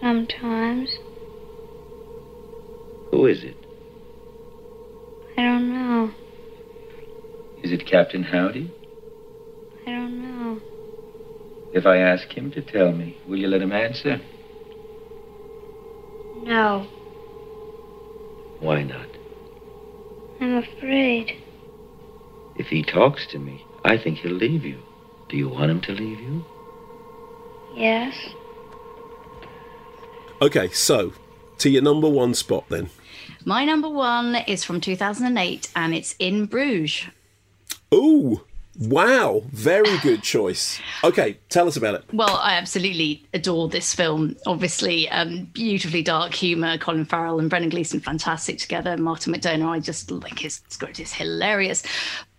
Sometimes. Who is it? I don't know. Is it Captain Howdy? I don't know. If I ask him to tell me, will you let him answer? No. Why not? I'm afraid. If he talks to me, I think he'll leave you. Do you want him to leave you? Yes. Okay, so to your number one spot then. My number one is from 2008 and it's in Bruges. Ooh, wow. Very good choice. Okay, tell us about it. Well, I absolutely adore this film. Obviously, um, beautifully dark humour. Colin Farrell and Brendan Gleeson, fantastic together. Martin McDonagh, I just like his script is hilarious.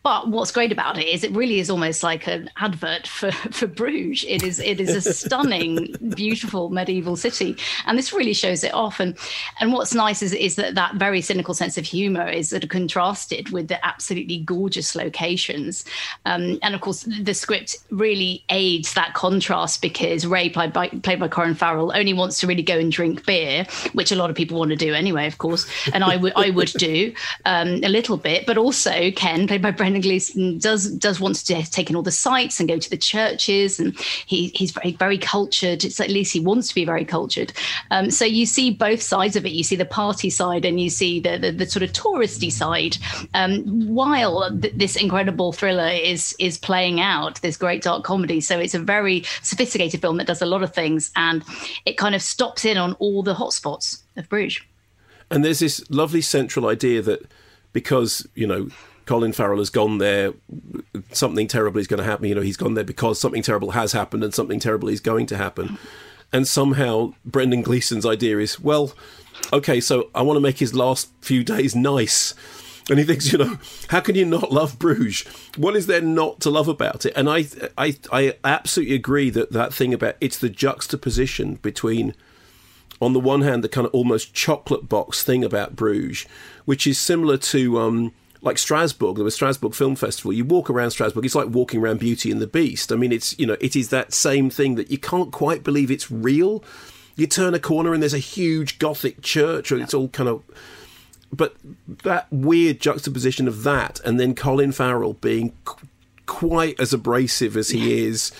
But what's great about it is it really is almost like an advert for, for Bruges. It is it is a stunning, beautiful medieval city, and this really shows it off. And and what's nice is is that that very cynical sense of humour is sort of contrasted with the absolutely gorgeous locations. Um, and of course, the script really aids that contrast because Ray, played by played by Colin Farrell, only wants to really go and drink beer, which a lot of people want to do anyway, of course. And I would I would do um, a little bit, but also Ken, played by Brendan Gleeson does does want to take in all the sites and go to the churches, and he he's very very cultured. It's at least he wants to be very cultured. Um, so you see both sides of it. You see the party side, and you see the the, the sort of touristy side. Um, while th- this incredible thriller is is playing out, this great dark comedy. So it's a very sophisticated film that does a lot of things, and it kind of stops in on all the hotspots of Bruges. And there's this lovely central idea that because you know Colin Farrell has gone there, something terrible is going to happen. You know, he's gone there because something terrible has happened and something terrible is going to happen. And somehow Brendan Gleeson's idea is, well, okay, so I want to make his last few days nice. And he thinks, you know, how can you not love Bruges? What is there not to love about it? And I, I, I absolutely agree that that thing about it's the juxtaposition between, on the one hand, the kind of almost chocolate box thing about Bruges, which is similar to um, like Strasbourg, there was Strasbourg Film Festival. You walk around Strasbourg, it's like walking around Beauty and the Beast. I mean, it's you know, it is that same thing that you can't quite believe it's real. You turn a corner and there's a huge Gothic church, and it's all kind of. But that weird juxtaposition of that, and then Colin Farrell being qu- quite as abrasive as he is,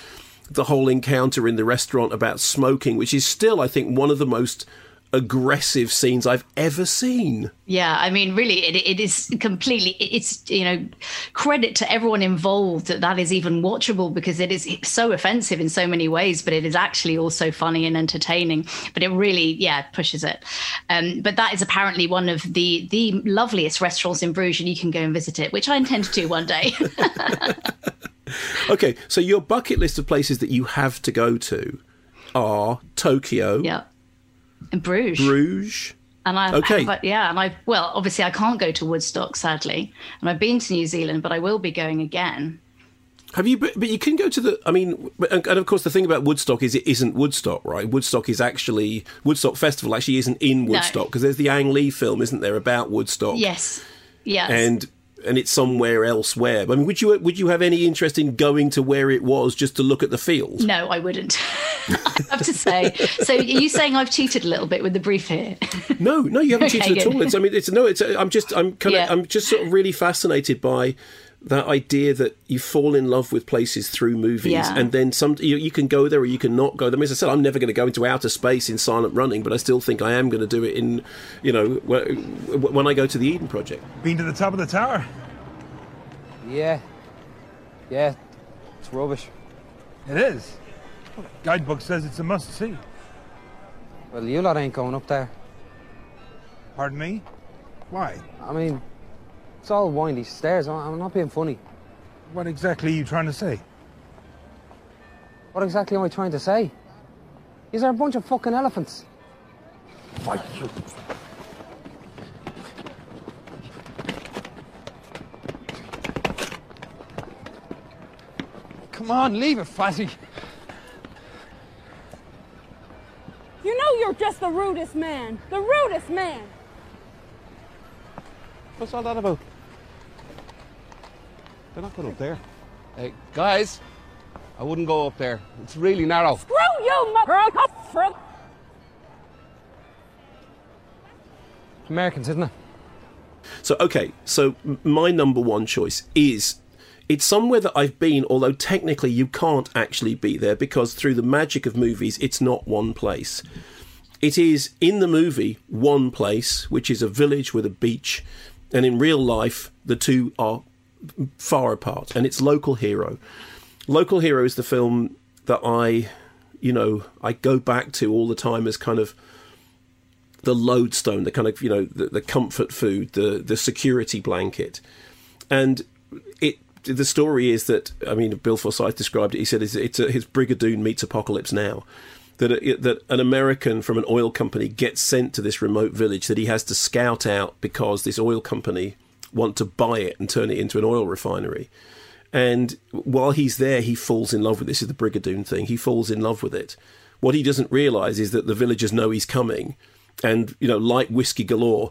the whole encounter in the restaurant about smoking, which is still, I think, one of the most aggressive scenes I've ever seen. Yeah, I mean, really, it, it is completely. It's you know, credit to everyone involved that that is even watchable because it is so offensive in so many ways, but it is actually also funny and entertaining. But it really, yeah, pushes it. Um, but that is apparently one of the the loveliest restaurants in Bruges, and you can go and visit it, which I intend to do one day. okay, so your bucket list of places that you have to go to are Tokyo. Yeah in Bruges. Bruges. And I, okay. Have, yeah, and I well, obviously I can't go to Woodstock, sadly, and I've been to New Zealand, but I will be going again. Have you? But, but you can go to the. I mean, and, and, of course, the thing about Woodstock is it isn't Woodstock, right? Woodstock is actually Woodstock Festival. Actually, isn't in Woodstock because no. there's the Ang Lee film, isn't there, about Woodstock? Yes. Yes. And and it's somewhere elsewhere. I mean, would you would you have any interest in going to where it was just to look at the field? No, I wouldn't. I have to say. So, are you saying I've cheated a little bit with the brief here? no, no, you haven't okay, cheated good. at all. It's, I mean, it's no, it's. I'm just, I'm kind of, yeah. I'm just sort of really fascinated by that idea that you fall in love with places through movies, yeah. and then some you, you, can go there or you can not go there. As I said, I'm never going to go into outer space in silent running, but I still think I am going to do it in, you know, when I go to the Eden Project. Been to the top of the tower? Yeah, yeah, it's rubbish. It is. guidebook says it's a must see. Well, you lot ain't going up there. Pardon me? Why? I mean, it's all windy stairs. I'm not being funny. What exactly are you trying to say? What exactly am I trying to say? Is there a bunch of fucking elephants? Fight you. Come on, leave it, Fatty. You know you're just the rudest man. The rudest man. What's all that about? They're not going up there. Hey, guys, I wouldn't go up there. It's really narrow. Screw you, motherfucker! Americans, isn't it? So, okay, so my number one choice is it's somewhere that I've been, although technically you can't actually be there because through the magic of movies, it's not one place. It is in the movie one place, which is a village with a beach, and in real life, the two are far apart, and it's Local Hero. Local Hero is the film that I, you know, I go back to all the time as kind of the lodestone, the kind of you know the, the comfort food, the the security blanket, and it the story is that I mean, Bill Forsyth described it. He said it's, it's a, his Brigadoon meets Apocalypse Now. That a, that an American from an oil company gets sent to this remote village that he has to scout out because this oil company want to buy it and turn it into an oil refinery. And while he's there, he falls in love with this. Is the Brigadoon thing? He falls in love with it. What he doesn't realise is that the villagers know he's coming, and you know, like whiskey galore,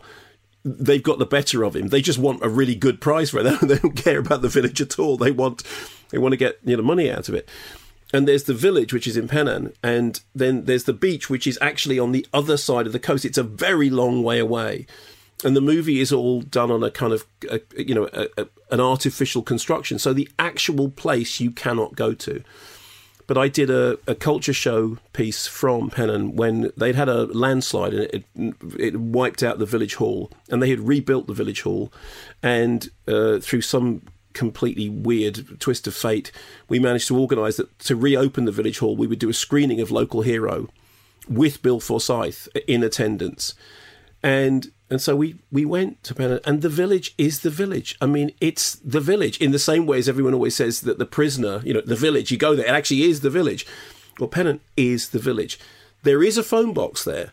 they've got the better of him. They just want a really good price for it. They don't care about the village at all. They want they want to get you know money out of it. And there's the village, which is in Pennan, and then there's the beach, which is actually on the other side of the coast. It's a very long way away, and the movie is all done on a kind of a, you know a, a, an artificial construction. So the actual place you cannot go to but I did a, a culture show piece from Pennan when they'd had a landslide and it, it, wiped out the village hall, and they had rebuilt the village hall, and uh, through some completely weird twist of fate, we managed to organise that to reopen the village hall, we would do a screening of Local Hero with Bill Forsyth in attendance. And And so we, we went to Pennan, and the village is the village. I mean, it's the village in the same way as everyone always says that the prisoner, you know, the village, you go there, it actually is the village. Well, Pennan is the village. There is a phone box there.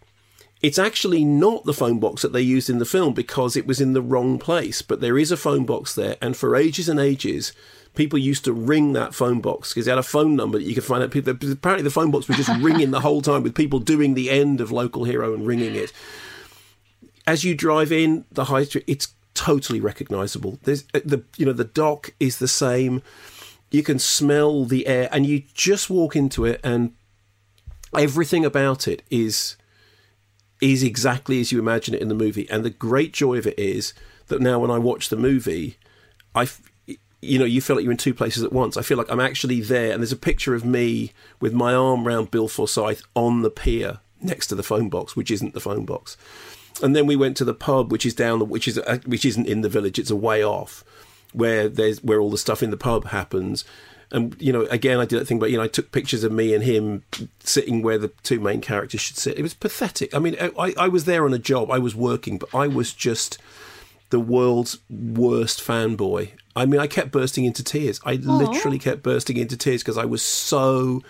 It's actually not the phone box that they used in the film because it was in the wrong place, but there is a phone box there, and for ages and ages, people used to ring that phone box because they had a phone number that you could find out. People, apparently, the phone box was just ringing the whole time with people doing the end of Local Hero and ringing it as you drive in the high street, it's totally recognisable. There's uh, the you know the dock is the same. You can smell the air, and you just walk into it, and everything about it is is exactly as you imagine it in the movie. And the great joy of it is that now, when I watch the movie, I you know, you feel like you're in two places at once. I feel like I'm actually there, and there's a picture of me with my arm around Bill Forsyth on the pier next to the phone box, which isn't the phone box and then we went to the pub, which is down the which is uh, which isn't in the village. It's a way off, where there's where all the stuff in the pub happens. And you know, again, I did that thing, but you know, I took pictures of me and him sitting where the two main characters should sit. It was pathetic. I mean, I, I was there on a job, I was working, but I was just the world's worst fanboy. I mean, I kept bursting into tears. I Aww. literally kept bursting into tears because I was so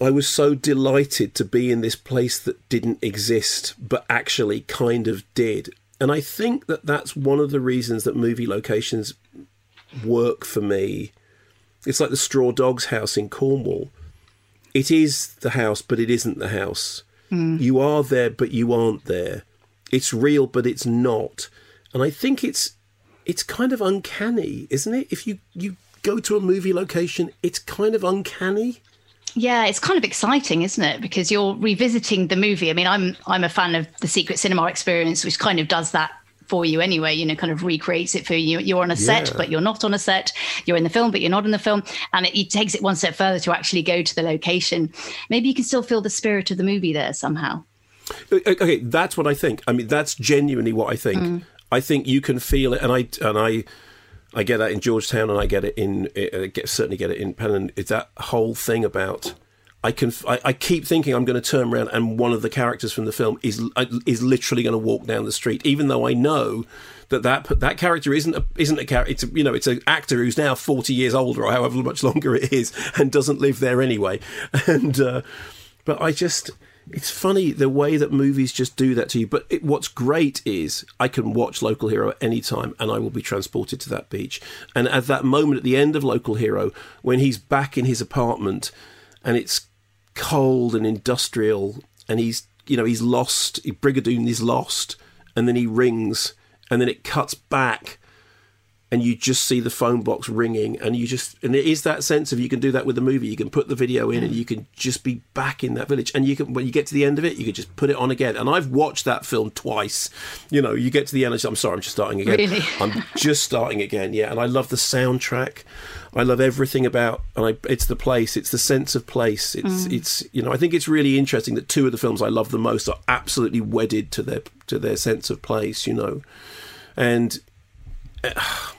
I was so delighted to be in this place that didn't exist, but actually kind of did. And I think that that's one of the reasons that movie locations work for me. It's like the Straw Dogs house in Cornwall. It is the house, but it isn't the house. Mm. You are there, but you aren't there. It's real, but it's not. And I think it's it's kind of uncanny, isn't it? If you, you go to a movie location, it's kind of uncanny. Yeah, it's kind of exciting, isn't it? Because you're revisiting the movie. I mean, I'm I'm a fan of the Secret Cinema experience, which kind of does that for you anyway, you know, kind of recreates it for you. You're on a set, yeah. but you're not on a set. You're in the film, but you're not in the film. And it, it, takes it one step further to actually go to the location. Maybe you can still feel the spirit of the movie there somehow. Okay, that's what I think. I mean, that's genuinely what I think. Mm. I think you can feel it, and I and I I get that in Georgetown, and I get it in I get, certainly get it in Penn. It's that whole thing about I can I, I, keep thinking I'm going to turn around and one of the characters from the film is uh, is literally going to walk down the street, even though I know that that that character isn't a, isn't a character. It's you know it's an actor who's now 40 years older or however much longer it is and doesn't live there anyway. And uh, but I just it's funny the way that movies just do that to you. But it, what's great is I can watch Local Hero at any time and I will be transported to that beach. And at that moment at the end of Local Hero, when he's back in his apartment and it's cold and industrial and he's, you know, he's lost, Brigadoon is lost, and then he rings and then it cuts back and you just see the phone box ringing and you just and it is that sense of you can do that with the movie. You can put the video in and you can just be back in that village. And you can when you get to the end of it you can just put it on again. And i've watched that film twice. You know you get to the end i'm sorry i'm just starting again. Really? i'm just starting again yeah. And i love the soundtrack. I love everything about and I, it's the place. It's the sense of place. It's mm. it's you know i think it's really interesting that two of the films i love the most are absolutely wedded to their to their sense of place you know. And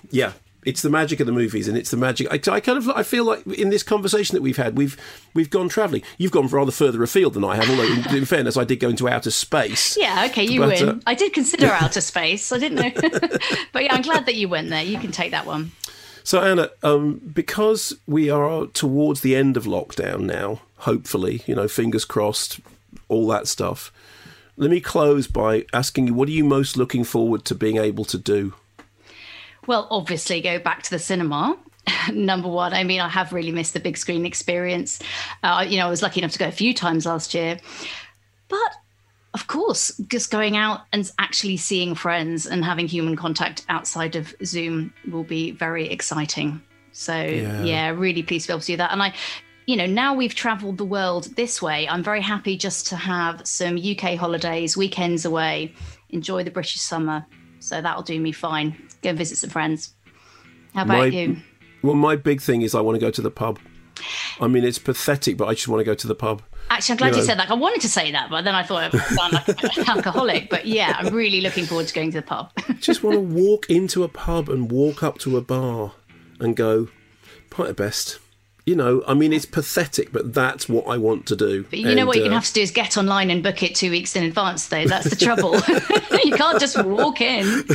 yeah, it's the magic of the movies, and it's the magic. I, I, kind of I feel like in this conversation that we've had, we've we've gone travelling. You've gone rather further afield than I have, although in, in fairness, I did go into outer space. Yeah, okay, you but, win. Uh, I did consider outer space. I didn't know, but yeah, I'm glad that you went there. You can take that one. So Anna, um, because we are towards the end of lockdown now, hopefully, you know, fingers crossed, all that stuff. Let me close by asking you, what are you most looking forward to being able to do? Well, obviously, go back to the cinema. Number one, I mean, I have really missed the big screen experience. Uh, you know, I was lucky enough to go a few times last year. But of course, just going out and actually seeing friends and having human contact outside of Zoom will be very exciting. So, yeah, yeah really pleased to be able to do that. And I, you know, now we've traveled the world this way, I'm very happy just to have some UK holidays, weekends away, enjoy the British summer. So that'll do me fine go visit some friends. How about my, you? Well, my big thing is I want to go to the pub. I mean, it's pathetic, but I just want to go to the pub. Actually, I'm glad you, know. you said that. I wanted to say that, but then I thought I sound like an alcoholic. But yeah, I'm really looking forward to going to the pub. just want to walk into a pub and walk up to a bar and go, pint of best. You know, I mean, it's pathetic, but that's what I want to do. But you know And, what you're going to have to do is get online and book it two weeks in advance, though. That's the trouble. you can't just walk in.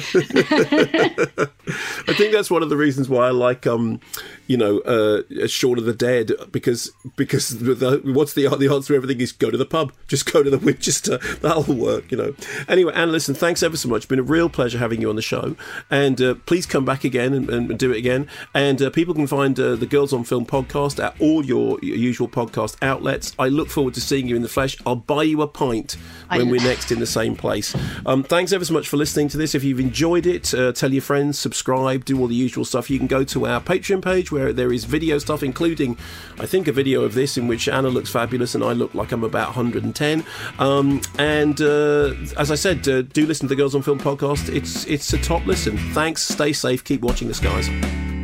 I think that's one of the reasons why I like, um, you know, uh, Shaun of the Dead because because the, what's the the answer to everything is go to the pub, just go to the Winchester, that'll work, you know. Anyway, Anne, listen, thanks ever so much. It's been a real pleasure having you on the show, and uh, please come back again and, and do it again. And uh, people can find uh, the Girls on Film podcast at all your, your usual podcast outlets. I look forward to seeing you in the flesh. I'll buy you a pint when we're next in the same place. Um, thanks ever so much for listening to this. If you've enjoyed it, uh, tell your friends, subscribe, do all the usual stuff. You can go to our Patreon page where there is video stuff, including, I think, a video of this in which Anna looks fabulous and I look like I'm about 110. Um, and uh, as I said, uh, do listen to the Girls on Film podcast. It's it's a top listen. Thanks. Stay safe. Keep watching the skies.